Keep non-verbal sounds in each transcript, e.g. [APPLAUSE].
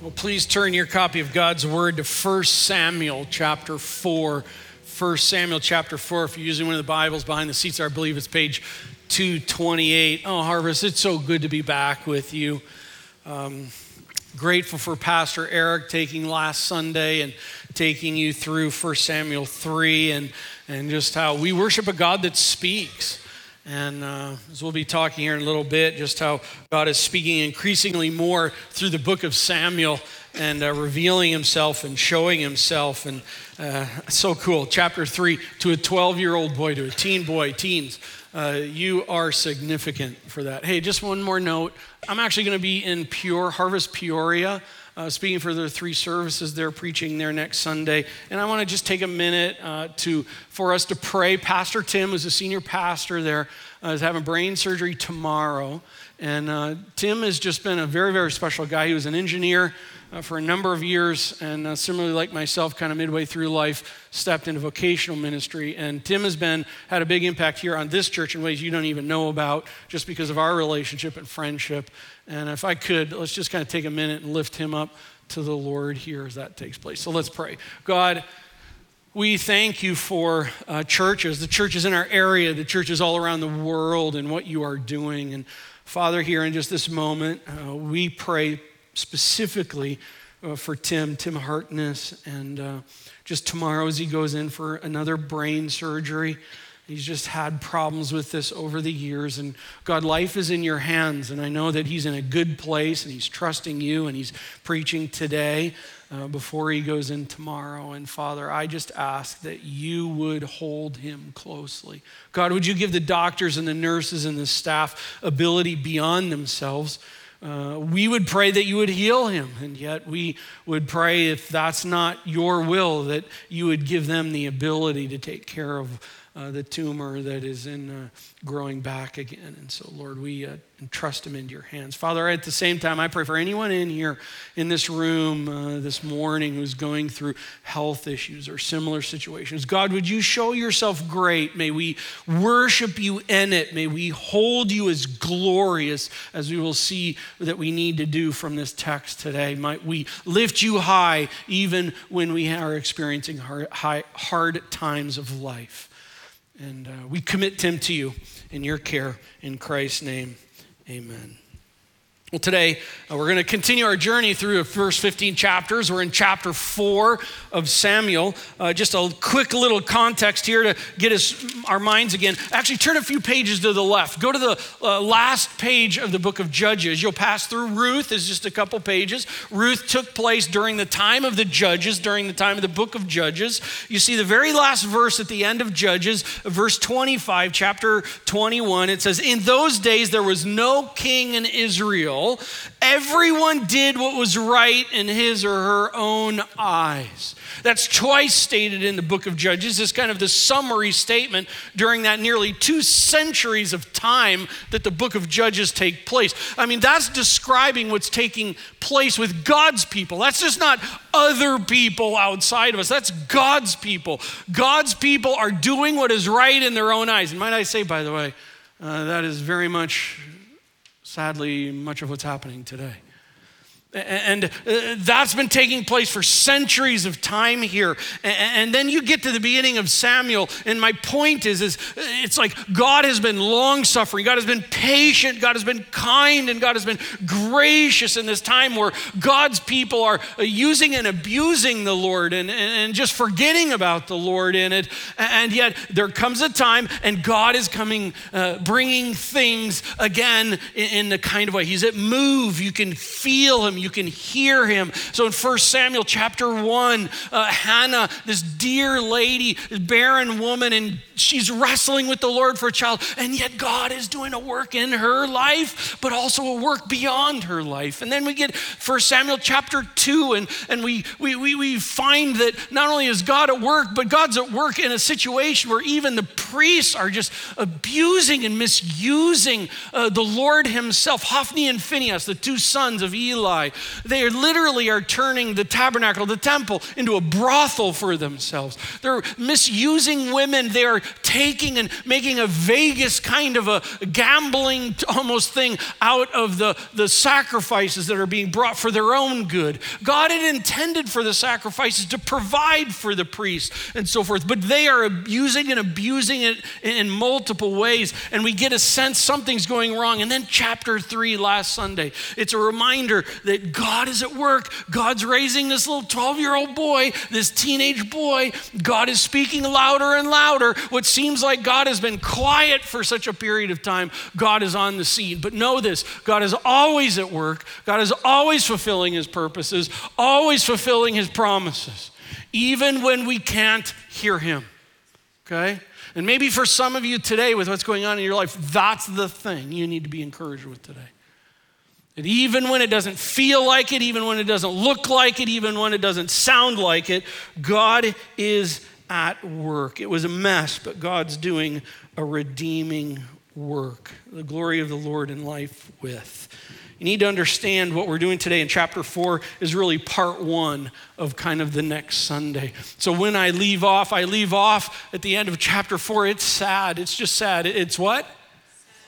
Well, please turn your copy of God's Word to 1 Samuel chapter 4. 1 Samuel chapter 4. If you're using one of the Bibles behind the seats, I believe it's page 228. Oh, Harvest, it's so good to be back with you. Um, grateful for Pastor Eric taking last Sunday and taking you through 1 Samuel 3 and, and just how we worship a God that speaks. And uh, as we'll be talking here in a little bit, just how God is speaking increasingly more through the book of Samuel and uh, revealing himself and showing himself. And uh, so cool. Chapter three to a 12 year old boy, to a teen boy, teens, uh, you are significant for that. Hey, just one more note. I'm actually going to be in Pure, Harvest Peoria uh, speaking for their three services. They're preaching there next Sunday. And I want to just take a minute uh, to, for us to pray. Pastor Tim, who's a senior pastor there, uh, is having brain surgery tomorrow. And uh, Tim has just been a very, very special guy. He was an engineer uh, for a number of years, and uh, similarly, like myself, kind of midway through life, stepped into vocational ministry. And Tim has been had a big impact here on this church in ways you don't even know about, just because of our relationship and friendship. And if I could, let's just kind of take a minute and lift him up to the Lord here as that takes place. So let's pray. God. We thank you for uh, churches, the churches in our area, the churches all around the world, and what you are doing. And Father, here in just this moment, uh, we pray specifically uh, for Tim, Tim Hartness, and uh, just tomorrow as he goes in for another brain surgery. He's just had problems with this over the years. And God, life is in your hands. And I know that he's in a good place and he's trusting you and he's preaching today uh, before he goes in tomorrow. And Father, I just ask that you would hold him closely. God, would you give the doctors and the nurses and the staff ability beyond themselves? Uh, we would pray that you would heal him, and yet we would pray if that's not your will, that you would give them the ability to take care of uh, the tumor that is in uh, growing back again. And so, Lord, we uh, entrust him into your hands. Father, at the same time, I pray for anyone in here in this room uh, this morning who's going through health issues or similar situations. God, would you show yourself great? May we worship you in it. May we hold you as glorious as we will see that we need to do from this text today. Might we lift you high even when we are experiencing hard, hard times of life. And uh, we commit Tim to you in your care. In Christ's name, amen. Well, today uh, we're going to continue our journey through the first 15 chapters. We're in chapter 4 of Samuel. Uh, just a quick little context here to get us our minds again. Actually, turn a few pages to the left. Go to the uh, last page of the book of Judges. You'll pass through Ruth, is just a couple pages. Ruth took place during the time of the Judges, during the time of the book of Judges. You see the very last verse at the end of Judges, verse 25, chapter 21. It says, In those days there was no king in Israel everyone did what was right in his or her own eyes. That's twice stated in the book of Judges as kind of the summary statement during that nearly two centuries of time that the book of Judges take place. I mean, that's describing what's taking place with God's people. That's just not other people outside of us, that's God's people. God's people are doing what is right in their own eyes. And might I say, by the way, uh, that is very much sadly, much of what's happening today. And uh, that's been taking place for centuries of time here. And then you get to the beginning of Samuel, and my point is, is it's like God has been long suffering, God has been patient, God has been kind, and God has been gracious in this time where God's people are using and abusing the Lord and, and just forgetting about the Lord in it. And yet there comes a time, and God is coming, uh, bringing things again in, in the kind of way. He's at move, you can feel Him you can hear him. So in 1 Samuel chapter 1, uh, Hannah, this dear lady, barren woman, and she's wrestling with the Lord for a child, and yet God is doing a work in her life, but also a work beyond her life. And then we get 1 Samuel chapter 2, and, and we, we, we, we find that not only is God at work, but God's at work in a situation where even the priests are just abusing and misusing uh, the Lord himself. Hophni and Phinehas, the two sons of Eli, They literally are turning the tabernacle, the temple, into a brothel for themselves. They're misusing women. They are taking and making a Vegas kind of a gambling almost thing out of the, the sacrifices that are being brought for their own good. God had intended for the sacrifices to provide for the priests and so forth, but they are abusing and abusing it in multiple ways. And we get a sense something's going wrong. And then, chapter three last Sunday, it's a reminder that God is at work. God's raising this little 12 year old boy, this teenage boy. God is speaking louder and louder. What seems like God has been quiet for such a period of time, God is on the scene. But know this God is always at work, God is always fulfilling his purposes, always fulfilling his promises, even when we can't hear him. Okay? And maybe for some of you today, with what's going on in your life, that's the thing you need to be encouraged with today. That even when it doesn't feel like it, even when it doesn't look like it, even when it doesn't sound like it, God is at work. It was a mess, but God's doing a redeeming work. The glory of the Lord in life with. You need to understand what we're doing today in chapter four is really part one of kind of the next Sunday. So when I leave off, I leave off at the end of chapter four. It's sad. It's just sad. It's what?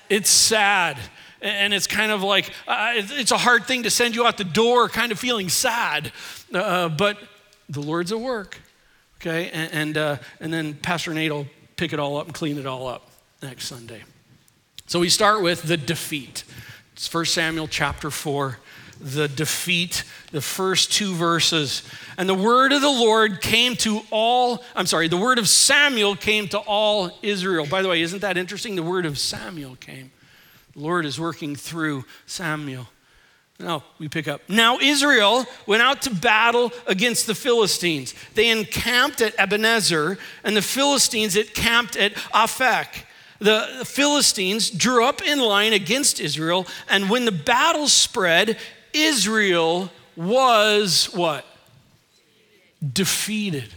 It's sad. And it's kind of like, uh, it's a hard thing to send you out the door kind of feeling sad. Uh, but the Lord's at work. Okay? And, and, uh, and then Pastor Nate will pick it all up and clean it all up next Sunday. So we start with the defeat. It's 1 Samuel chapter 4, the defeat, the first two verses. And the word of the Lord came to all, I'm sorry, the word of Samuel came to all Israel. By the way, isn't that interesting? The word of Samuel came. The Lord is working through Samuel. Now we pick up. Now Israel went out to battle against the Philistines. They encamped at Ebenezer, and the Philistines encamped at Aphek the Philistines drew up in line against Israel, and when the battle spread, Israel was what? Defeated.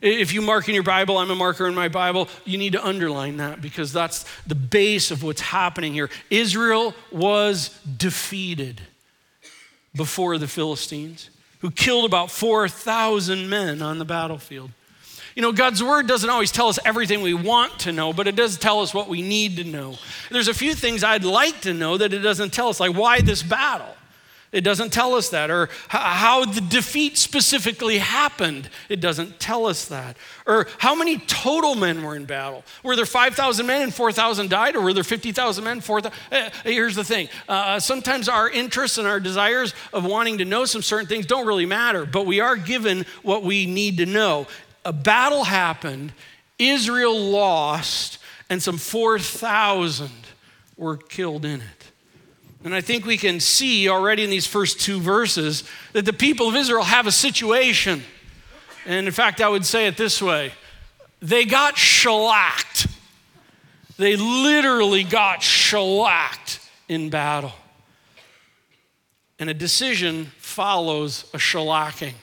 If you mark in your Bible, I'm a marker in my Bible, you need to underline that because that's the base of what's happening here. Israel was defeated before the Philistines, who killed about 4,000 men on the battlefield. You know, God's word doesn't always tell us everything we want to know, but it does tell us what we need to know. There's a few things I'd like to know that it doesn't tell us, like why this battle? It doesn't tell us that. Or how the defeat specifically happened. It doesn't tell us that. Or how many total men were in battle. Were there 5,000 men and 4,000 died? Or were there 50,000 men? 4,000? Eh, here's the thing uh, sometimes our interests and our desires of wanting to know some certain things don't really matter, but we are given what we need to know a battle happened, Israel lost, and some 4,000 were killed in it. And I think we can see already in these first two verses that the people of Israel have a situation. And in fact, I would say it this way they got shellacked. They literally got shellacked in battle. And a decision follows a shellacking.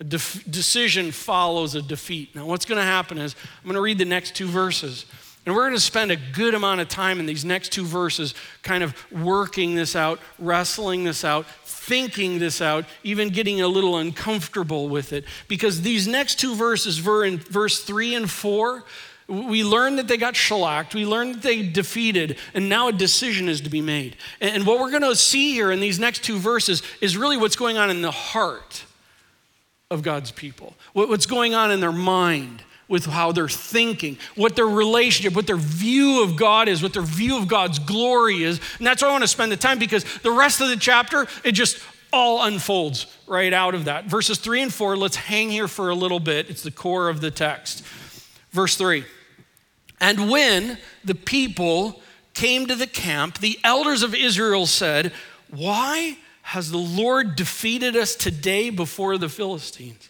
A decision follows a defeat. Now, what's going to happen is I'm going to read the next two verses. And we're going to spend a good amount of time in these next two verses kind of working this out, wrestling this out, thinking this out, even getting a little uncomfortable with it. Because these next two verses, verse 3 and 4, we learned that they got shellacked. We learned that they defeated, and now a decision is to be made. And what we're going to see here in these next two verses is really what's going on in the heart of God's people, what's going on in their mind with how they're thinking, what their relationship, what their view of God is, what their view of God's glory is. And that's why I want to spend the time because the rest of the chapter, it just all unfolds right out of that. Verses three and four, let's hang here for a little bit. It's the core of the text. Verse three. And when the people came to the camp, the elders of Israel said, Why? has the Lord defeated us today before the Philistines?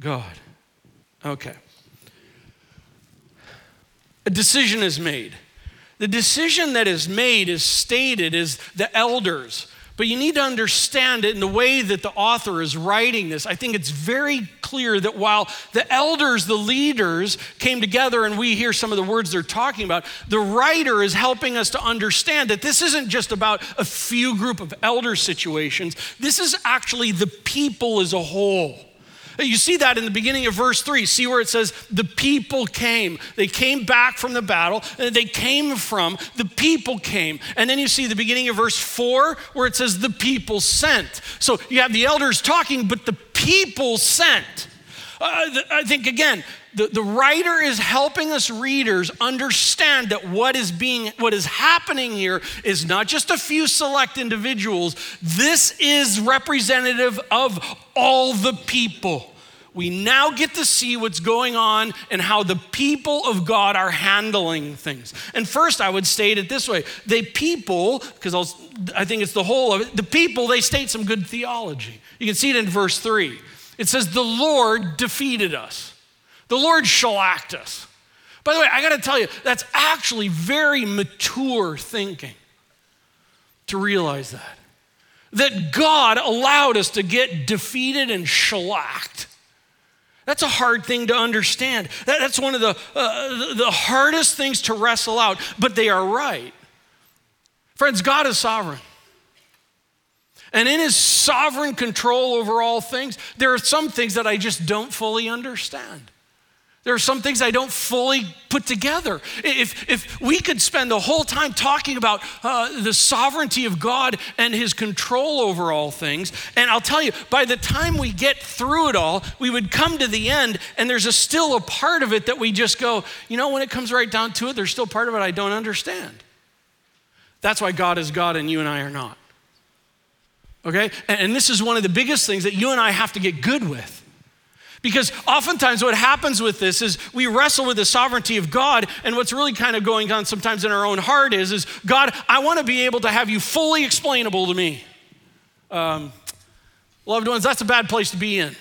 God. Okay. A decision is made. The decision that is made is stated as the elders but you need to understand it in the way that the author is writing this. I think it's very clear that while the elders, the leaders, came together and we hear some of the words they're talking about, the writer is helping us to understand that this isn't just about a few group of elder situations, this is actually the people as a whole. You see that in the beginning of verse 3. See where it says, The people came. They came back from the battle. They came from, the people came. And then you see the beginning of verse 4 where it says, The people sent. So you have the elders talking, but the people sent. Uh, I think, again, the, the writer is helping us readers understand that what is being what is happening here is not just a few select individuals this is representative of all the people we now get to see what's going on and how the people of God are handling things. And first, I would state it this way the people, because I think it's the whole of it, the people, they state some good theology. You can see it in verse 3. It says, The Lord defeated us. The Lord shellacked us. By the way, I got to tell you, that's actually very mature thinking to realize that. That God allowed us to get defeated and shellacked. That's a hard thing to understand. That, that's one of the, uh, the hardest things to wrestle out, but they are right. Friends, God is sovereign. And in his sovereign control over all things, there are some things that I just don't fully understand. There are some things I don't fully put together. If, if we could spend the whole time talking about uh, the sovereignty of God and his control over all things, and I'll tell you, by the time we get through it all, we would come to the end, and there's a, still a part of it that we just go, you know, when it comes right down to it, there's still part of it I don't understand. That's why God is God and you and I are not. Okay? And, and this is one of the biggest things that you and I have to get good with because oftentimes what happens with this is we wrestle with the sovereignty of God, and what's really kind of going on sometimes in our own heart is, is God, I want to be able to have you fully explainable to me. Um, loved ones, that's a bad place to be in.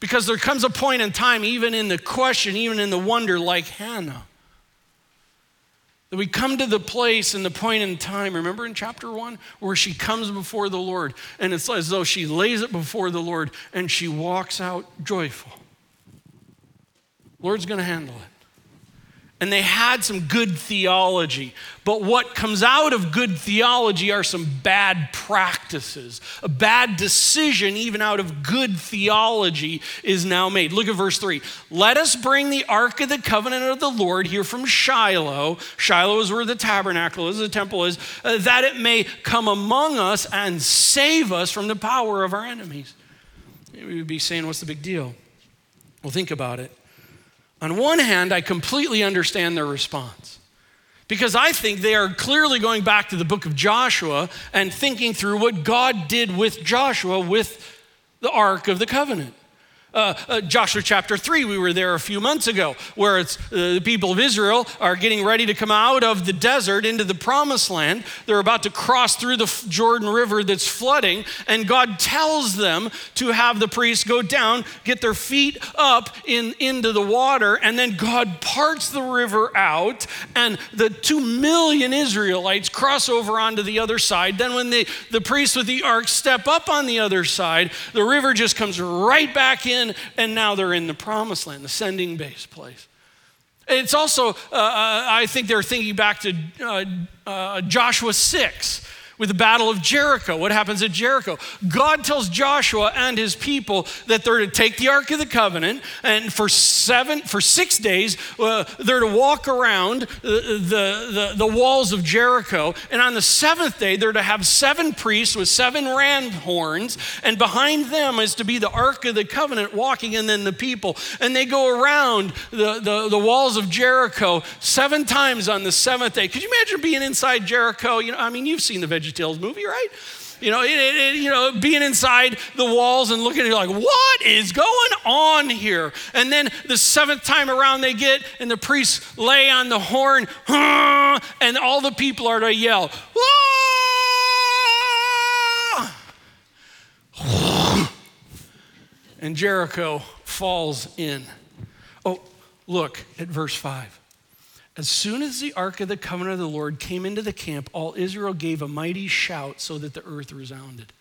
Because there comes a point in time, even in the question, even in the wonder, like Hannah, that we come to the place and the point in time, remember in chapter one, where she comes before the Lord, and it's as though she lays it before the Lord and she walks out joyful. Lord's going to handle it and they had some good theology. But what comes out of good theology are some bad practices. A bad decision, even out of good theology, is now made. Look at verse 3. Let us bring the ark of the covenant of the Lord here from Shiloh. Shiloh is where the tabernacle is, the temple is, uh, that it may come among us and save us from the power of our enemies. We would be saying, What's the big deal? Well, think about it. On one hand, I completely understand their response because I think they are clearly going back to the book of Joshua and thinking through what God did with Joshua with the Ark of the Covenant. Uh, uh, Joshua chapter 3, we were there a few months ago, where it's uh, the people of Israel are getting ready to come out of the desert into the promised land. They're about to cross through the Jordan River that's flooding, and God tells them to have the priests go down, get their feet up in, into the water, and then God parts the river out, and the two million Israelites cross over onto the other side. Then, when the, the priests with the ark step up on the other side, the river just comes right back in and now they're in the promised land, the sending base place. It's also, uh, uh I think they're thinking back to uh, uh, Joshua 6 with the battle of Jericho. What happens at Jericho? God tells Joshua and his people that they're to take the Ark of the Covenant, and for seven, for six days, uh, they're to walk around the, the, the, walls of Jericho. And on the seventh day, they're to have seven priests with seven ram horns, and behind them is to be the Ark of the Covenant walking, and then the people. And they go around the, the, the walls of Jericho seven times on the seventh day. Could you imagine being inside Jericho? You know, I mean, you've seen the VeggieTales movie, right? You know, it, it, you know, being inside the walls and looking at it like, what is going on here? And then the seventh time around they get, and the priests lay on the horn, and all the people are to yell, and Jericho falls in. Oh, look at verse 5. As soon as the ark of the covenant of the Lord came into the camp, all Israel gave a mighty shout so that the earth resounded.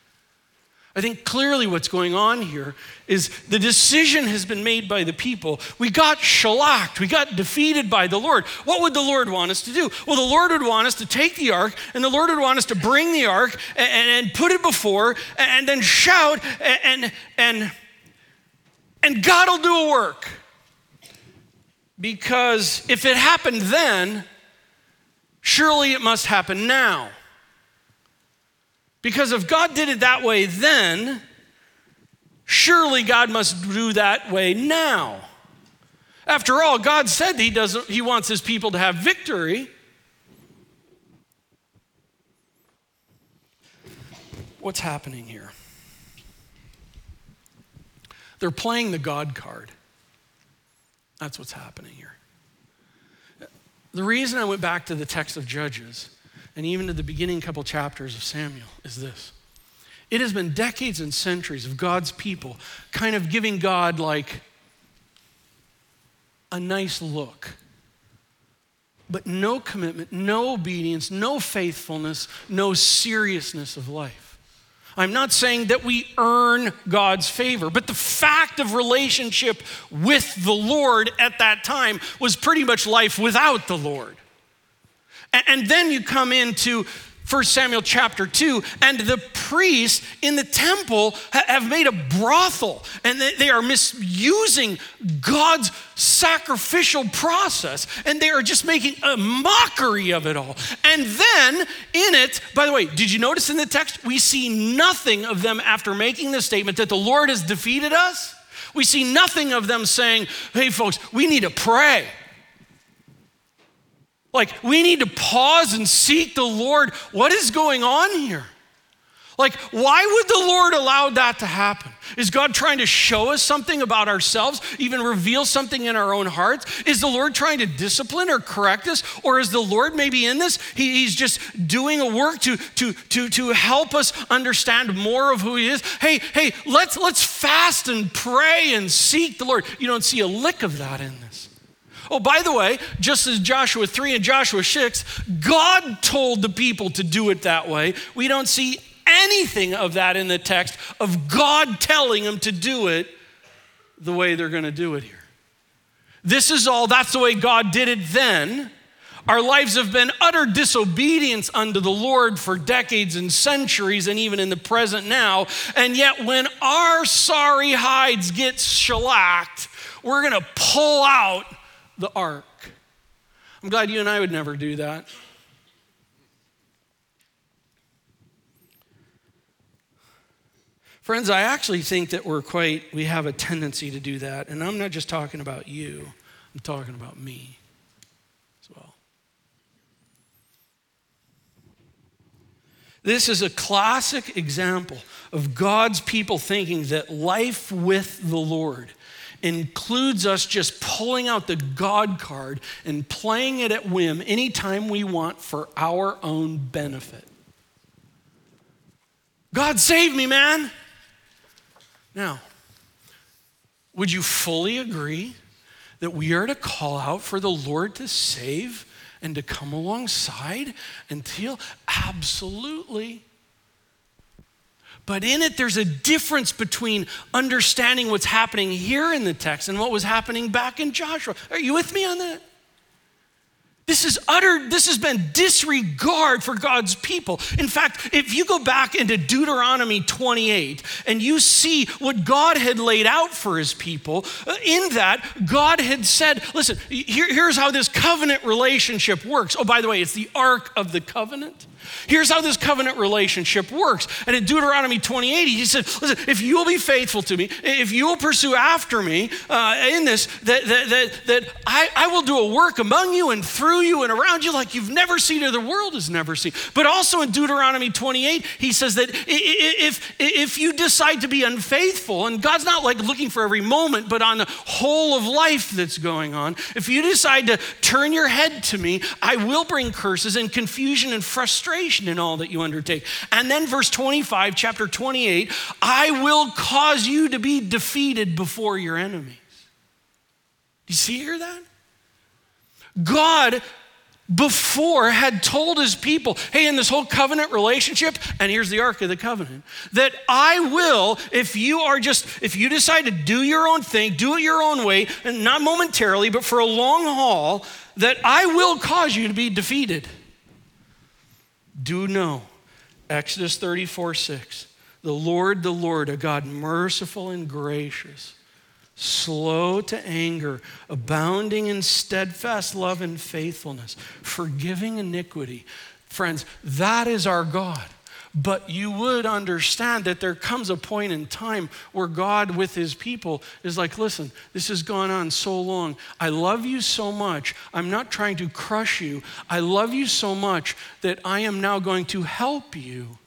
I think clearly what's going on here is the decision has been made by the people. We got shellacked, we got defeated by the Lord. What would the Lord want us to do? Well, the Lord would want us to take the ark, and the Lord would want us to bring the ark and, and, and put it before, and, then shout, and, and, and God will do a work. Because if it happened then, surely it must happen now. Because if God did it that way then, surely God must do that way now. After all, God said he, doesn't, he wants his people to have victory. What's happening here? They're playing the God card. That's what's happening here. The reason I went back to the text of Judges and even to the beginning couple chapters of Samuel is this. It has been decades and centuries of God's people kind of giving God like a nice look, but no commitment, no obedience, no faithfulness, no seriousness of life. I'm not saying that we earn God's favor, but the fact of relationship with the Lord at that time was pretty much life without the Lord. And then you come into 1 Samuel chapter 2, and the priests in the temple have made a brothel, and they are misusing God's sacrificial process, and they are just making a mockery of it all. And then in it, by the way, did you notice in the text, we see nothing of them after making the statement that the Lord has defeated us? We see nothing of them saying, hey, folks, we need to pray. Like, we need to pause and seek the Lord. What is going on here? Like, why would the Lord allow that to happen? Is God trying to show us something about ourselves, even reveal something in our own hearts? Is the Lord trying to discipline or correct us? Or is the Lord maybe in this? He, he's just doing a work to, to, to, to help us understand more of who He is. Hey, hey, let's, let's fast and pray and seek the Lord. You don't see a lick of that in this. Oh, by the way, just as Joshua 3 and Joshua 6, God told the people to do it that way. We don't see anything of that in the text of God telling them to do it the way they're going to do it here. This is all, that's the way God did it then. Our lives have been utter disobedience unto the Lord for decades and centuries, and even in the present now. And yet, when our sorry hides get shellacked, we're going to pull out the ark. I'm glad you and I would never do that. Friends, I actually think that we're quite, we have a tendency to do that. And I'm not just talking about you, I'm talking about me as well. This is a classic example of God's people thinking that life with the Lord includes us just pulling out the God card and playing it at whim anytime we want for our own benefit. God save me, man. Now, would you fully agree that we are to call out for the Lord to save and to come alongside until? Absolutely. But in it, there's a difference between understanding what's happening here in the text and what was happening back in Joshua. Are you with me on that? This is utter, this has been disregard for God's people. In fact, if you go back into Deuteronomy 28 and you see what God had laid out for his people, uh, in that, God had said, listen, here, here's how this covenant relationship works. Oh, by the way, it's the Ark of the Covenant. Here's how this covenant relationship works. And in Deuteronomy 28, he said, Listen, if you'll be faithful to me, if you'll pursue after me uh, in this, that, that, that, that I, I will do a work among you and through you and around you like you've never seen or the world has never seen. But also in Deuteronomy 28, he says that if, if if you decide to be unfaithful, and God's not like looking for every moment, but on the whole of life that's going on, if you decide to turn your head to me, I will bring curses and confusion and frustration in all that you undertake. And then, verse 25, chapter 28, I will cause you to be defeated before your enemies. Do you see hear that? God before had told his people, hey, in this whole covenant relationship, and here's the Ark of the Covenant, that I will, if you are just, if you decide to do your own thing, do it your own way, and not momentarily, but for a long haul, that I will cause you to be defeated. Do know, Exodus 34 6, the Lord, the Lord, a God merciful and gracious slow to anger, abounding in steadfast love and faithfulness, forgiving iniquity. Friends, that is our God. But you would understand that there comes a point in time where God, with his people, is like, listen, this has gone on so long. I love you so much. I'm not trying to crush you. I love you so much that I am now going to help you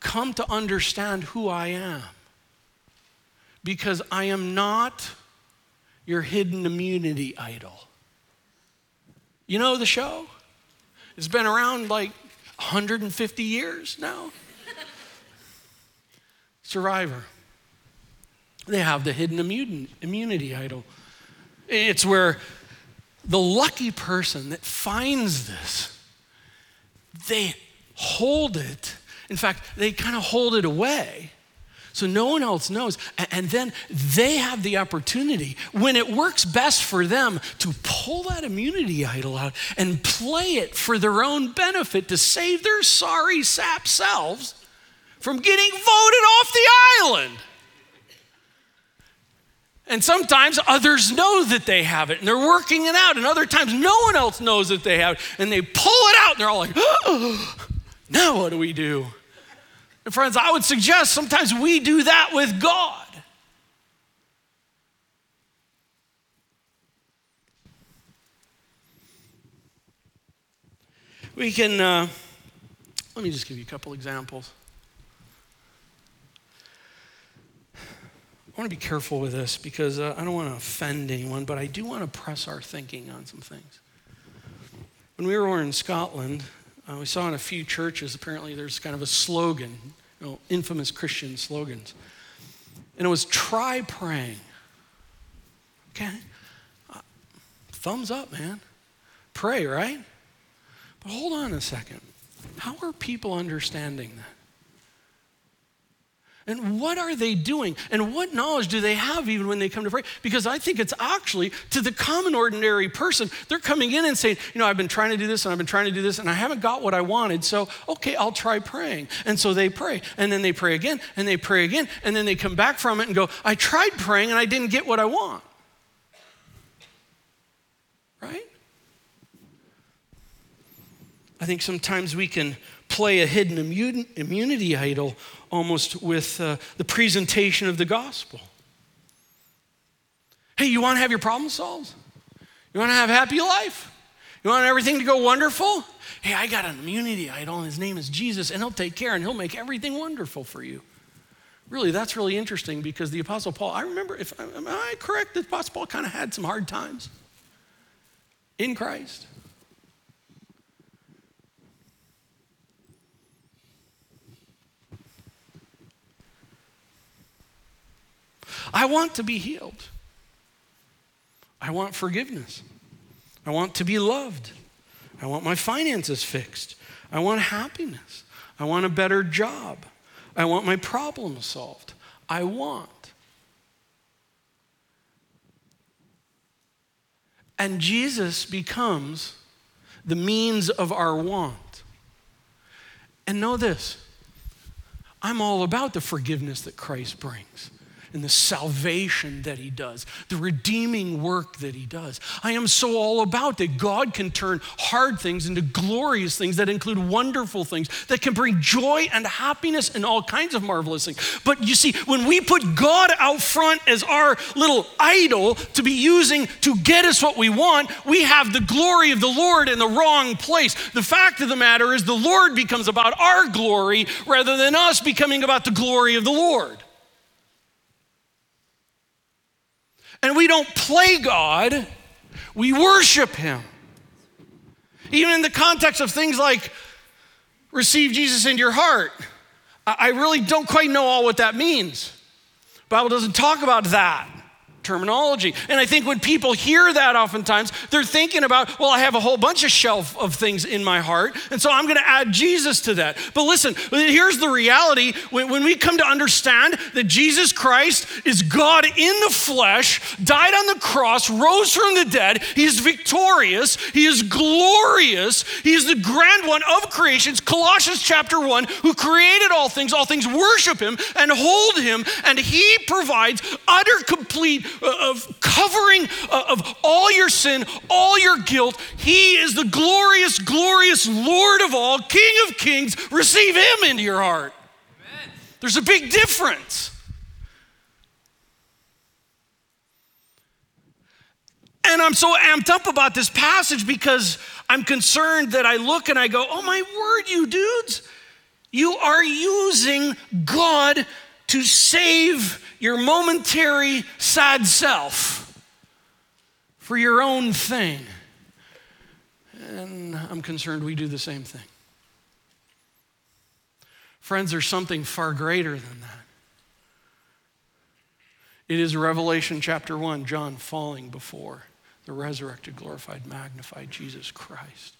come to understand who I am because I am not your hidden immunity idol. You know the show? It's been around like 150 years now. Survivor. They have the hidden immunity idol. It's where the lucky person that finds this, they hold it. In fact, they kind of hold it away so no one else knows. And then they have the opportunity, when it works best for them, to pull that immunity idol out and play it for their own benefit to save their sorry sap selves from getting voted off the island. And sometimes others know that they have it and they're working it out, and other times no one else knows that they have it, and they pull it out and they're all like, oh, [GASPS] now what do we do? And friends, I would suggest sometimes we do that with God. We can, uh, let me just give you a couple examples. Want to be careful with this because uh, I don't want to offend anyone, but I do want to press our thinking on some things. When we were in Scotland, uh, we saw in a few churches, apparently there's kind of a slogan, you know, infamous Christian slogans. And it was try praying. Okay? Uh, thumbs up, man. Pray, right? But hold on a second. How are people understanding that? And what are they doing? And what knowledge do they have even when they come to pray? Because I think it's actually to the common ordinary person, they're coming in and saying, you know, I've been trying to do this and I've been trying to do this and I haven't got what I wanted. So, okay, I'll try praying. And so they pray. And then they pray again and they pray again. And then they come back from it and go, I tried praying and I didn't get what I want. Right? I think sometimes we can play a hidden immunity idol almost with uh, the presentation of the gospel. Hey, you want to have your problem solved? You want to have a happy life? You want everything to go wonderful? Hey, I got an immunity idol, and his name is Jesus, and he'll take care and he'll make everything wonderful for you. Really, that's really interesting because the Apostle Paul, I remember, if am I correct, the Apostle Paul kind of had some hard times in Christ. I want to be healed. I want forgiveness. I want to be loved. I want my finances fixed. I want happiness. I want a better job. I want my problems solved. I want. And Jesus becomes the means of our want. And know this I'm all about the forgiveness that Christ brings. And the salvation that He does, the redeeming work that He does. I am so all about that God can turn hard things into glorious things that include wonderful things that can bring joy and happiness and all kinds of marvelous things. But you see, when we put God out front as our little idol to be using to get us what we want, we have the glory of the Lord in the wrong place. The fact of the matter is, the Lord becomes about our glory rather than us becoming about the glory of the Lord. And we don't play God, we worship Him. Even in the context of things like receive Jesus into your heart, I really don't quite know all what that means. Bible doesn't talk about that terminology. And I think when people hear that oftentimes, they're thinking about, well, I have a whole bunch of shelf of things in my heart, and so I'm going to add Jesus to that. But listen, here's the reality when, when we come to understand that Jesus Christ is God in the flesh, died on the cross, rose from the dead, he is victorious, he is glorious, he is the grand one of creations, Colossians chapter 1, who created all things, all things worship him and hold him, and he provides utter complete of covering uh, of all your sin, all your guilt. He is the glorious, glorious Lord of all, King of kings. Receive Him into your heart. Amen. There's a big difference. And I'm so amped up about this passage because I'm concerned that I look and I go, oh my word, you dudes, you are using God to save your momentary sad self for your own thing. And I'm concerned we do the same thing. Friends, there's something far greater than that. It is Revelation chapter 1, John falling before the resurrected, glorified, magnified Jesus Christ.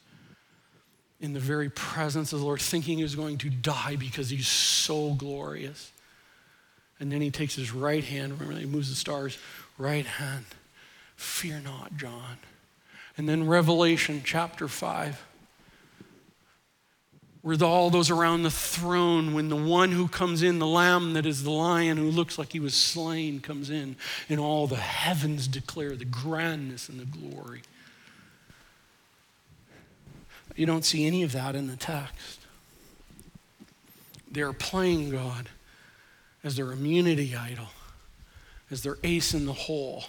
In the very presence of the Lord, thinking he was going to die because he's so glorious. And then he takes his right hand, remember, he moves the stars, right hand. Fear not, John. And then Revelation chapter 5, where all those around the throne, when the one who comes in, the lamb that is the lion who looks like he was slain, comes in, and all the heavens declare the grandness and the glory. You don't see any of that in the text. They're playing God as their immunity idol, as their ace in the hole.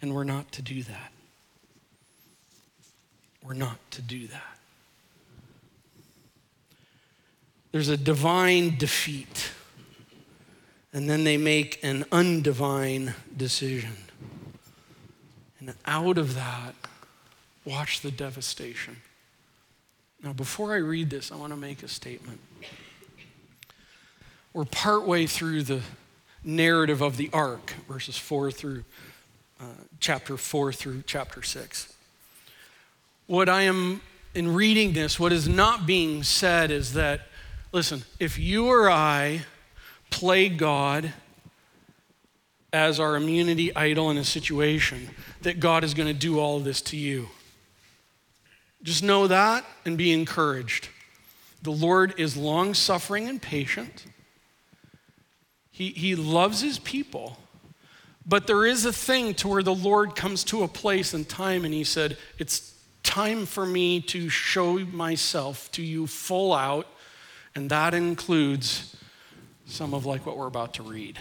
And we're not to do that. We're not to do that. There's a divine defeat, and then they make an undivine decision. And out of that, watch the devastation. Now, before I read this, I want to make a statement. We're partway through the narrative of the ark, verses 4 through uh, chapter 4 through chapter 6. What I am, in reading this, what is not being said is that, listen, if you or I play God as our immunity idol in a situation, that God is going to do all this to you. Just know that and be encouraged. The Lord is long suffering and patient. He, he loves his people. But there is a thing to where the Lord comes to a place and time and he said, It's time for me to show myself to you full out. And that includes some of like what we're about to read.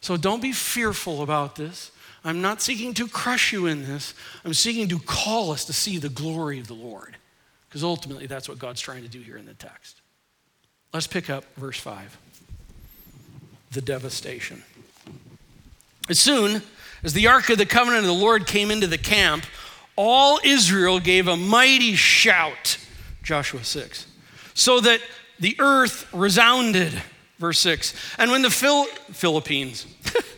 So don't be fearful about this. I'm not seeking to crush you in this. I'm seeking to call us to see the glory of the Lord. Because ultimately, that's what God's trying to do here in the text. Let's pick up verse 5 the devastation. As soon as the ark of the covenant of the Lord came into the camp, all Israel gave a mighty shout, Joshua 6, so that the earth resounded, verse 6. And when the Phil- Philippines, [LAUGHS]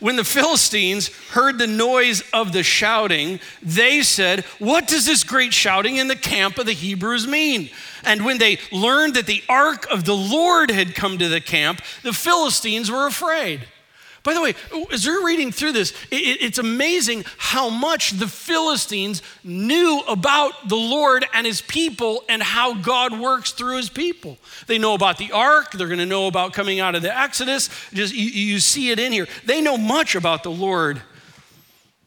when the Philistines heard the noise of the shouting, they said, What does this great shouting in the camp of the Hebrews mean? And when they learned that the ark of the Lord had come to the camp, the Philistines were afraid. By the way, as you're reading through this, it's amazing how much the Philistines knew about the Lord and his people and how God works through his people. They know about the ark, they're going to know about coming out of the Exodus. Just you, you see it in here. They know much about the Lord.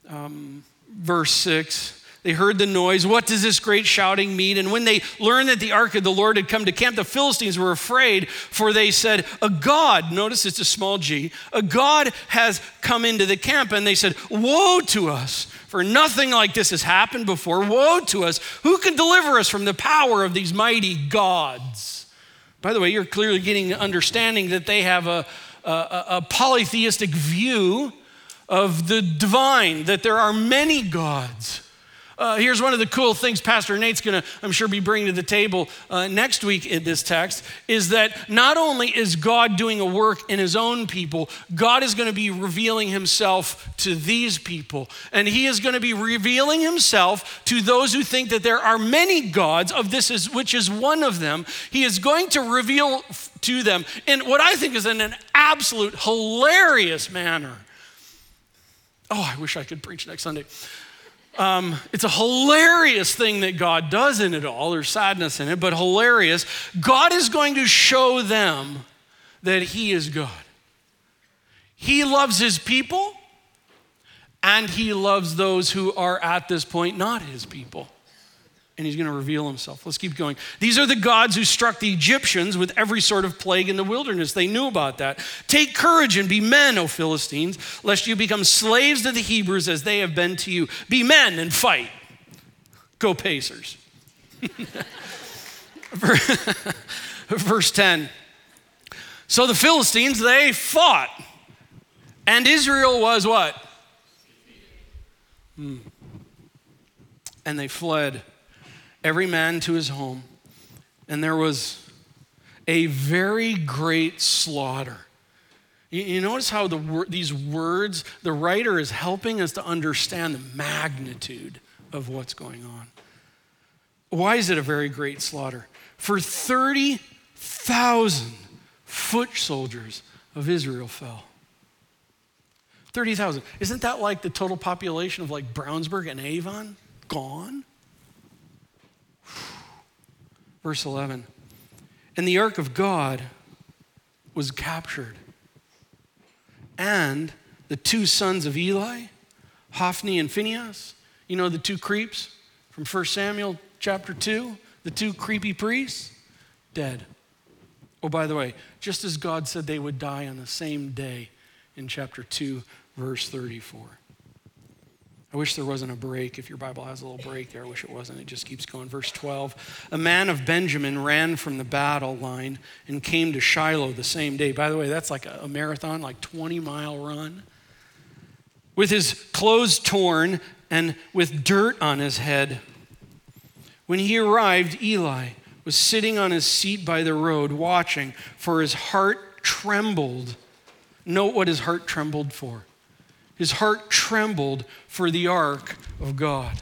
Um, verse 6 they heard the noise. What does this great shouting mean? And when they learned that the ark of the Lord had come to camp, the Philistines were afraid, for they said, A God, notice it's a small g, a God has come into the camp. And they said, Woe to us, for nothing like this has happened before. Woe to us. Who can deliver us from the power of these mighty gods? By the way, you're clearly getting an understanding that they have a, a, a polytheistic view of the divine, that there are many gods. Uh, here's one of the cool things Pastor Nate's going to, I'm sure, be bringing to the table uh, next week in this text is that not only is God doing a work in his own people, God is going to be revealing himself to these people. And he is going to be revealing himself to those who think that there are many gods, of this is, which is one of them. He is going to reveal to them in what I think is in an absolute hilarious manner. Oh, I wish I could preach next Sunday. Um, it's a hilarious thing that God does in it all. There's sadness in it, but hilarious. God is going to show them that He is God. He loves His people, and He loves those who are at this point not His people and he's going to reveal himself. Let's keep going. These are the gods who struck the Egyptians with every sort of plague in the wilderness. They knew about that. Take courage and be men, O Philistines, lest you become slaves to the Hebrews as they have been to you. Be men and fight. Go Pacers. [LAUGHS] Verse 10. So the Philistines, they fought. And Israel was what? Hmm. And they fled every man to his home. And there was a very great slaughter. You, you notice how the, these words, the writer is helping us to understand the magnitude of what's going on. Why is it a very great slaughter? For 30,000 foot soldiers of Israel fell. 30,000. Isn't that like the total population of like Brownsburg and Avon? Gone? Verse 11. And the ark of God was captured. And the two sons of Eli, Hophni and Phinehas, you know the two creeps from 1 Samuel chapter 2, the two creepy priests, dead. Oh, by the way, just as God said they would die on the same day in chapter 2, verse 34. I wish there wasn't a break. If your Bible has a little break there, I wish it wasn't. It just keeps going. Verse 12 A man of Benjamin ran from the battle line and came to Shiloh the same day. By the way, that's like a, marathon, like 20 mile run. With his clothes torn and with dirt on his head. When he arrived, Eli was sitting on his seat by the road watching, for his heart trembled. Note what his heart trembled for his heart trembled for the ark of God.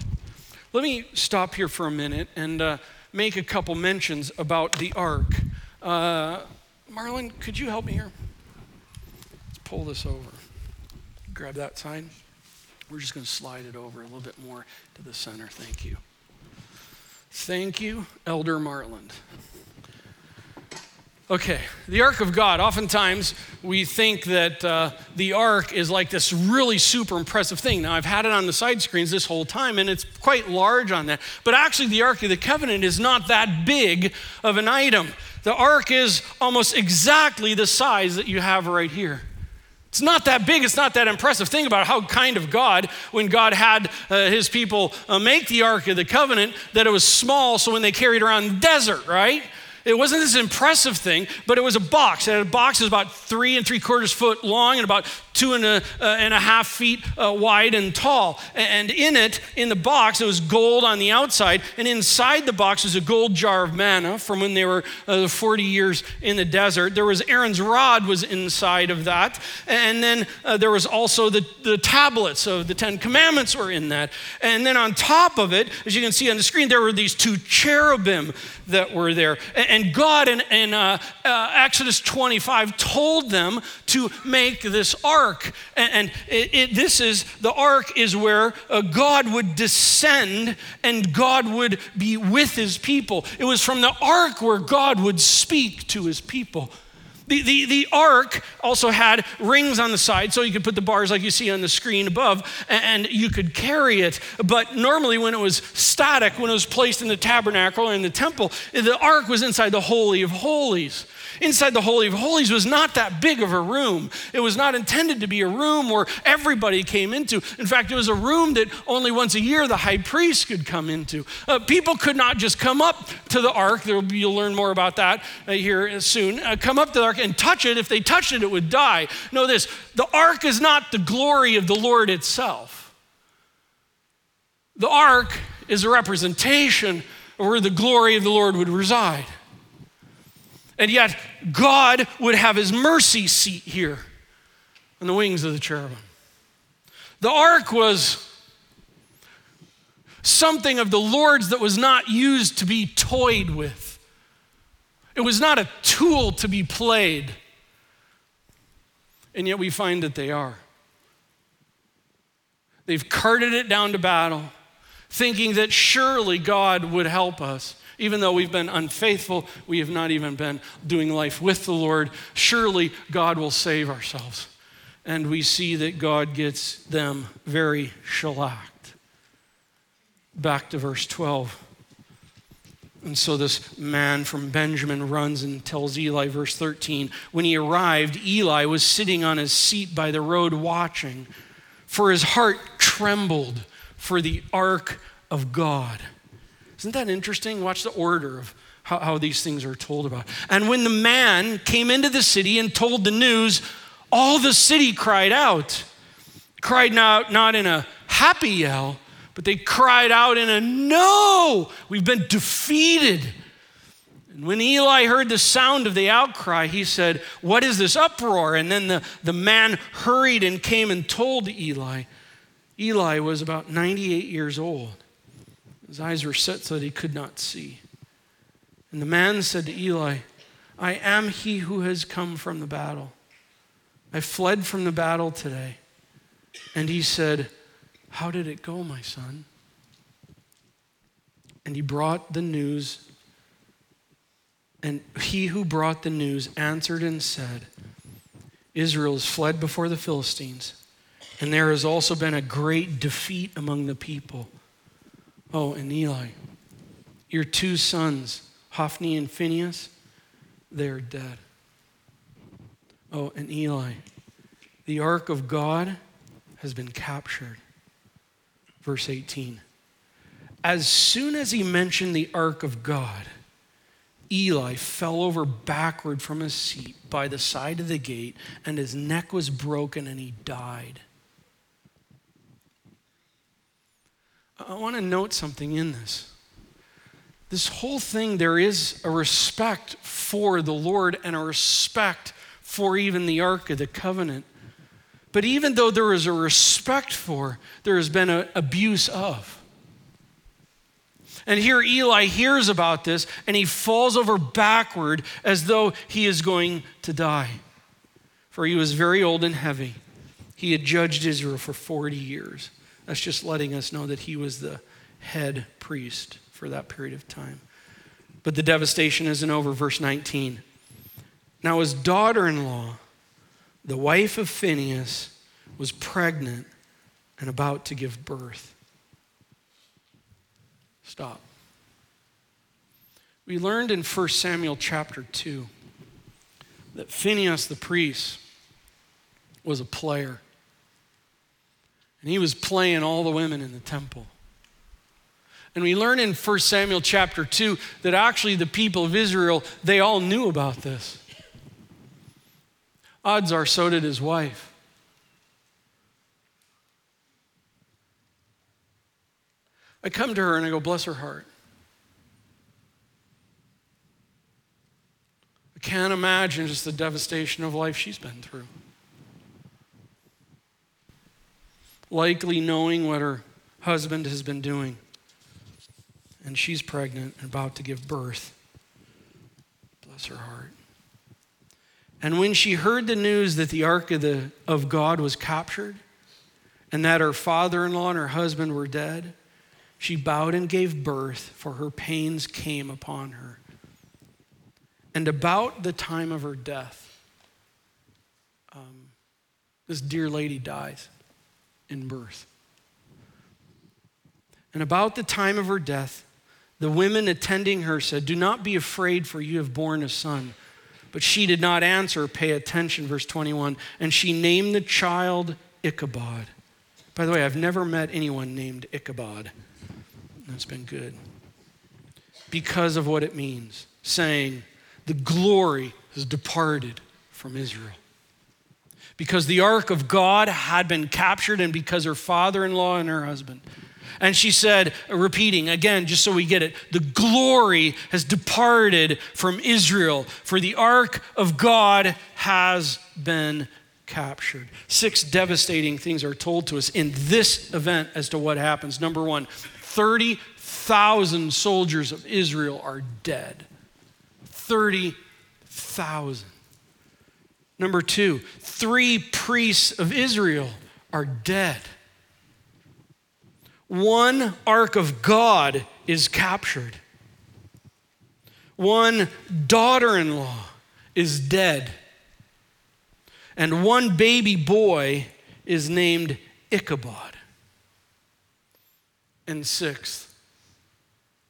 Let me stop here for a minute and uh, make a couple mentions about the ark. Uh, Marlon, could you help me here? Let's pull this over. Grab that sign. We're just going to slide it over a little bit more to the center. Thank you. Thank you, Elder Marland. Okay, the Ark of God. Oftentimes we think that uh, the Ark is like this really super impressive thing. Now, I've had it on the side screens this whole time, and it's quite large on that. But actually, the Ark of the Covenant is not that big of an item. The Ark is almost exactly the size that you have right here. It's not that big, it's not that impressive. Think about how kind of God, when God had uh, his people uh, make the Ark of the Covenant, that it was small, so when they carried around the desert, right? It wasn't this impressive thing, but it was a box. And a box is about three and three quarters foot long and about two and a, uh, and a half feet uh, wide and tall. And in it, in the box, it was gold on the outside. And inside the box was a gold jar of manna from when they were uh, 40 years in the desert. There was Aaron's rod was inside of that. And then uh, there was also the, the tablets of the Ten Commandments were in that. And then on top of it, as you can see on the screen, there were these two cherubim that were there. And And God in, in uh, uh, Exodus 25 told them to make this ark. And, and it, it, this is, the ark is where uh, God would descend and God would be with his people. It was from the ark where God would speak to his people. The, the, the ark also had rings on the side, so you could put the bars like you see on the screen above, and you could carry it. But normally, when it was static, when it was placed in the tabernacle or in the temple, the ark was inside the Holy of Holies. Inside the Holy of Holies was not that big of a room. It was not intended to be a room where everybody came into. In fact, it was a room that only once a year the high priest could come into. Uh, people could not just come up to the ark. Be, you'll learn more about that uh, here soon. Uh, come up to the ark and touch it. If they touched it, it would die. Know this the ark is not the glory of the Lord itself. The ark is a representation of where the glory of the Lord would reside. And yet, God would have his mercy seat here on the wings of the cherubim. The ark was something of the Lord's that was not used to be toyed with, it was not a tool to be played. And yet, we find that they are. They've carted it down to battle, thinking that surely God would help us. Even though we've been unfaithful, we have not even been doing life with the Lord. Surely God will save ourselves. And we see that God gets them very shellacked. Back to verse 12. And so this man from Benjamin runs and tells Eli, verse 13. When he arrived, Eli was sitting on his seat by the road watching, for his heart trembled for the ark of God. Isn't that interesting? Watch the order of how, how these things are told about. And when the man came into the city and told the news, all the city cried out. Cried out not in a happy yell, but they cried out in a no, we've been defeated. And when Eli heard the sound of the outcry, he said, What is this uproar? And then the, the man hurried and came and told Eli. Eli was about 98 years old. His eyes were set so that he could not see. And the man said to Eli, I am he who has come from the battle. I fled from the battle today. And he said, How did it go, my son? And he brought the news. And he who brought the news answered and said, Israel has fled before the Philistines, and there has also been a great defeat among the people. Oh, and Eli, your two sons, Hophni and Phineas, they're dead. Oh, and Eli, the ark of God has been captured. Verse 18. As soon as he mentioned the ark of God, Eli fell over backward from his seat by the side of the gate, and his neck was broken, and he died. I want to note something in this. This whole thing, there is a respect for the Lord and a respect for even the Ark of the Covenant. But even though there is a respect for, there has been an abuse of. And here Eli hears about this and he falls over backward as though he is going to die. For he was very old and heavy. He had judged Israel for 40 years. That's just letting us know that he was the head priest for that period of time. But the devastation isn't over. Verse 19. Now, his daughter in law, the wife of Phineas, was pregnant and about to give birth. Stop. We learned in 1 Samuel chapter 2 that Phineas the priest was a player. And he was playing all the women in the temple. And we learn in 1 Samuel chapter 2 that actually the people of Israel, they all knew about this. Odds are, so did his wife. I come to her and I go, bless her heart. I can't imagine just the devastation of life she's been through. Likely knowing what her husband has been doing. And she's pregnant and about to give birth. Bless her heart. And when she heard the news that the ark of, the, of God was captured and that her father in law and her husband were dead, she bowed and gave birth, for her pains came upon her. And about the time of her death, um, this dear lady dies in birth. And about the time of her death, the women attending her said, Do not be afraid, for you have borne a son. But she did not answer, pay attention, verse 21. And she named the child Ichabod. By the way, I've never met anyone named Ichabod. That's been good. Because of what it means, saying, The glory has departed from Israel. Because the ark of God had been captured, and because her father in law and her husband and she said, repeating again, just so we get it, the glory has departed from Israel, for the ark of God has been captured. Six devastating things are told to us in this event as to what happens. Number one, 30,000 soldiers of Israel are dead. 30,000. Number two, three priests of Israel are dead one ark of God is captured. One daughter in law is dead. And one baby boy is named Ichabod. And sixth,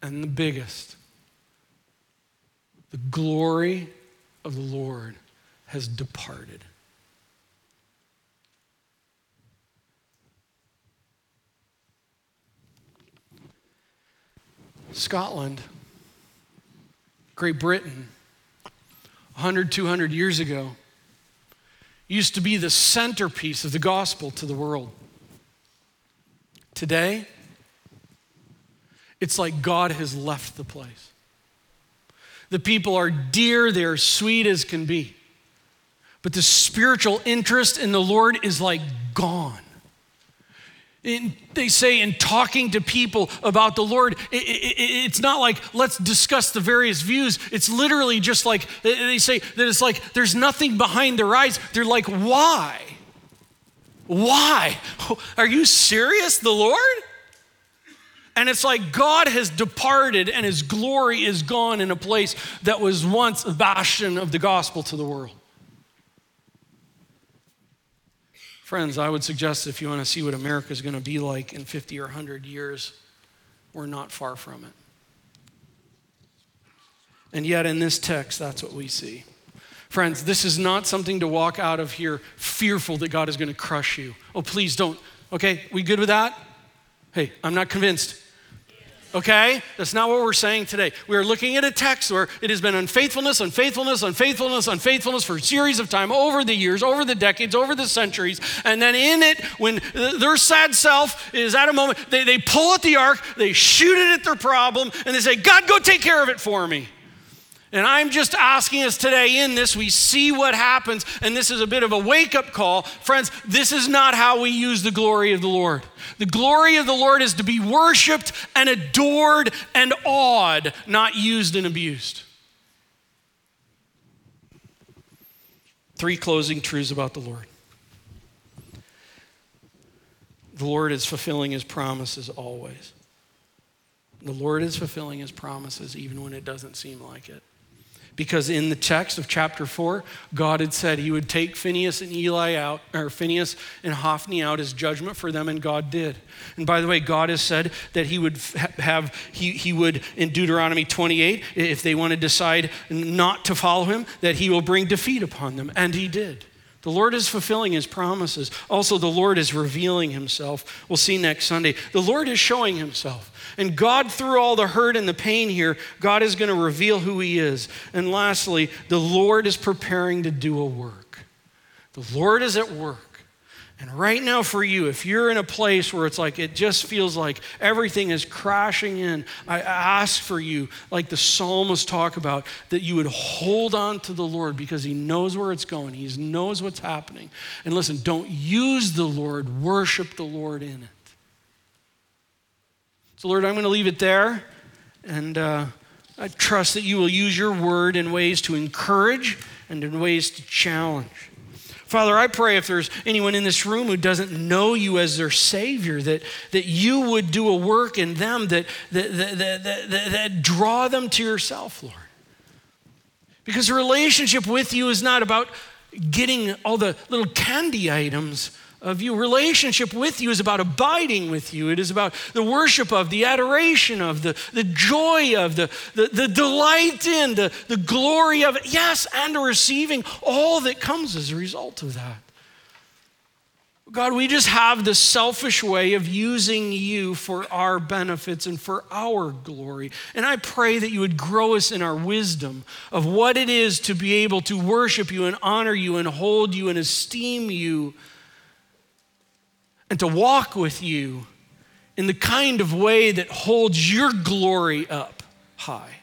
and the biggest, the glory of the Lord has departed. Scotland, Great Britain, 100, 200 years ago, used to be the centerpiece of the gospel to the world. Today, it's like God has left the place. The people are dear, they're sweet as can be. But the spiritual interest in the Lord is like gone. In, they say in talking to people about the Lord, it, it, it's not like let's discuss the various views. It's literally just like they say that it's like there's nothing behind their eyes. They're like, why? Why? [LAUGHS] Are you serious, the Lord? And it's like God has departed and his glory is gone in a place that was once a bastion of the gospel to the world. Friends, I would suggest if you want to see what America is going to be like in 50 or 100 years, we're not far from it. And yet, in this text, that's what we see. Friends, this is not something to walk out of here fearful that God is going to crush you. Oh, please don't. Okay, we good with that? Hey, I'm not convinced. Okay? That's not what we're saying today. We are looking at a text where it has been unfaithfulness, unfaithfulness, unfaithfulness, unfaithfulness for a series of time over the years, over the decades, over the centuries. And then in it, when their sad self is at a moment, they, they pull at the ark, they shoot it at their problem, and they say, God, go take care of it for me. And I'm just asking us today in this, we see what happens, and this is a bit of a wake up call. Friends, this is not how we use the glory of the Lord. The glory of the Lord is to be worshiped and adored and awed, not used and abused. Three closing truths about the Lord. The Lord is fulfilling his promises always. The Lord is fulfilling his promises even when it doesn't seem like it. Because in the text of chapter 4, God had said he would take Phineas and Eli out, or Phineas and Hophni out as judgment for them, and God did. And by the way, God has said that he would have, he, he would, in Deuteronomy 28, if they want to decide not to follow him, that he will bring defeat upon them. And he did. The Lord is fulfilling his promises. Also, the Lord is revealing himself. We'll see next Sunday. The Lord is showing himself. And God, through all the hurt and the pain here, God is going to reveal who he is. And lastly, the Lord is preparing to do a work. The Lord is at work. And right now, for you, if you're in a place where it's like it just feels like everything is crashing in, I ask for you, like the psalmists talk about, that you would hold on to the Lord because He knows where it's going, He knows what's happening. And listen, don't use the Lord, worship the Lord in it. So, Lord, I'm going to leave it there. And uh, I trust that you will use your word in ways to encourage and in ways to challenge. Father, I pray if there's anyone in this room who doesn't know you as their Savior, that, that you would do a work in them that, that, that, that, that, draw them to yourself, Lord. Because a relationship with you is not about getting all the little candy items of you. Relationship with you is about abiding with you. It is about the worship of, the adoration of, the, the joy of, the, the, the delight in, the, the glory of it. Yes, and receiving all that comes as a result of that. God, we just have the selfish way of using you for our benefits and for our glory. And I pray that you would grow us in our wisdom of what it is to be able to worship you and honor you and hold you and esteem you and to walk with you in the kind of way that holds your glory up high.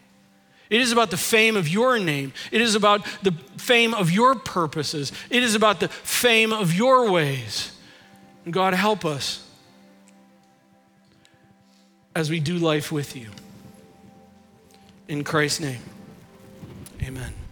It is about the fame of your name. It is about the fame of your purposes. It is about the fame of your ways. And God, help us as we do life with you. In Christ's name, amen.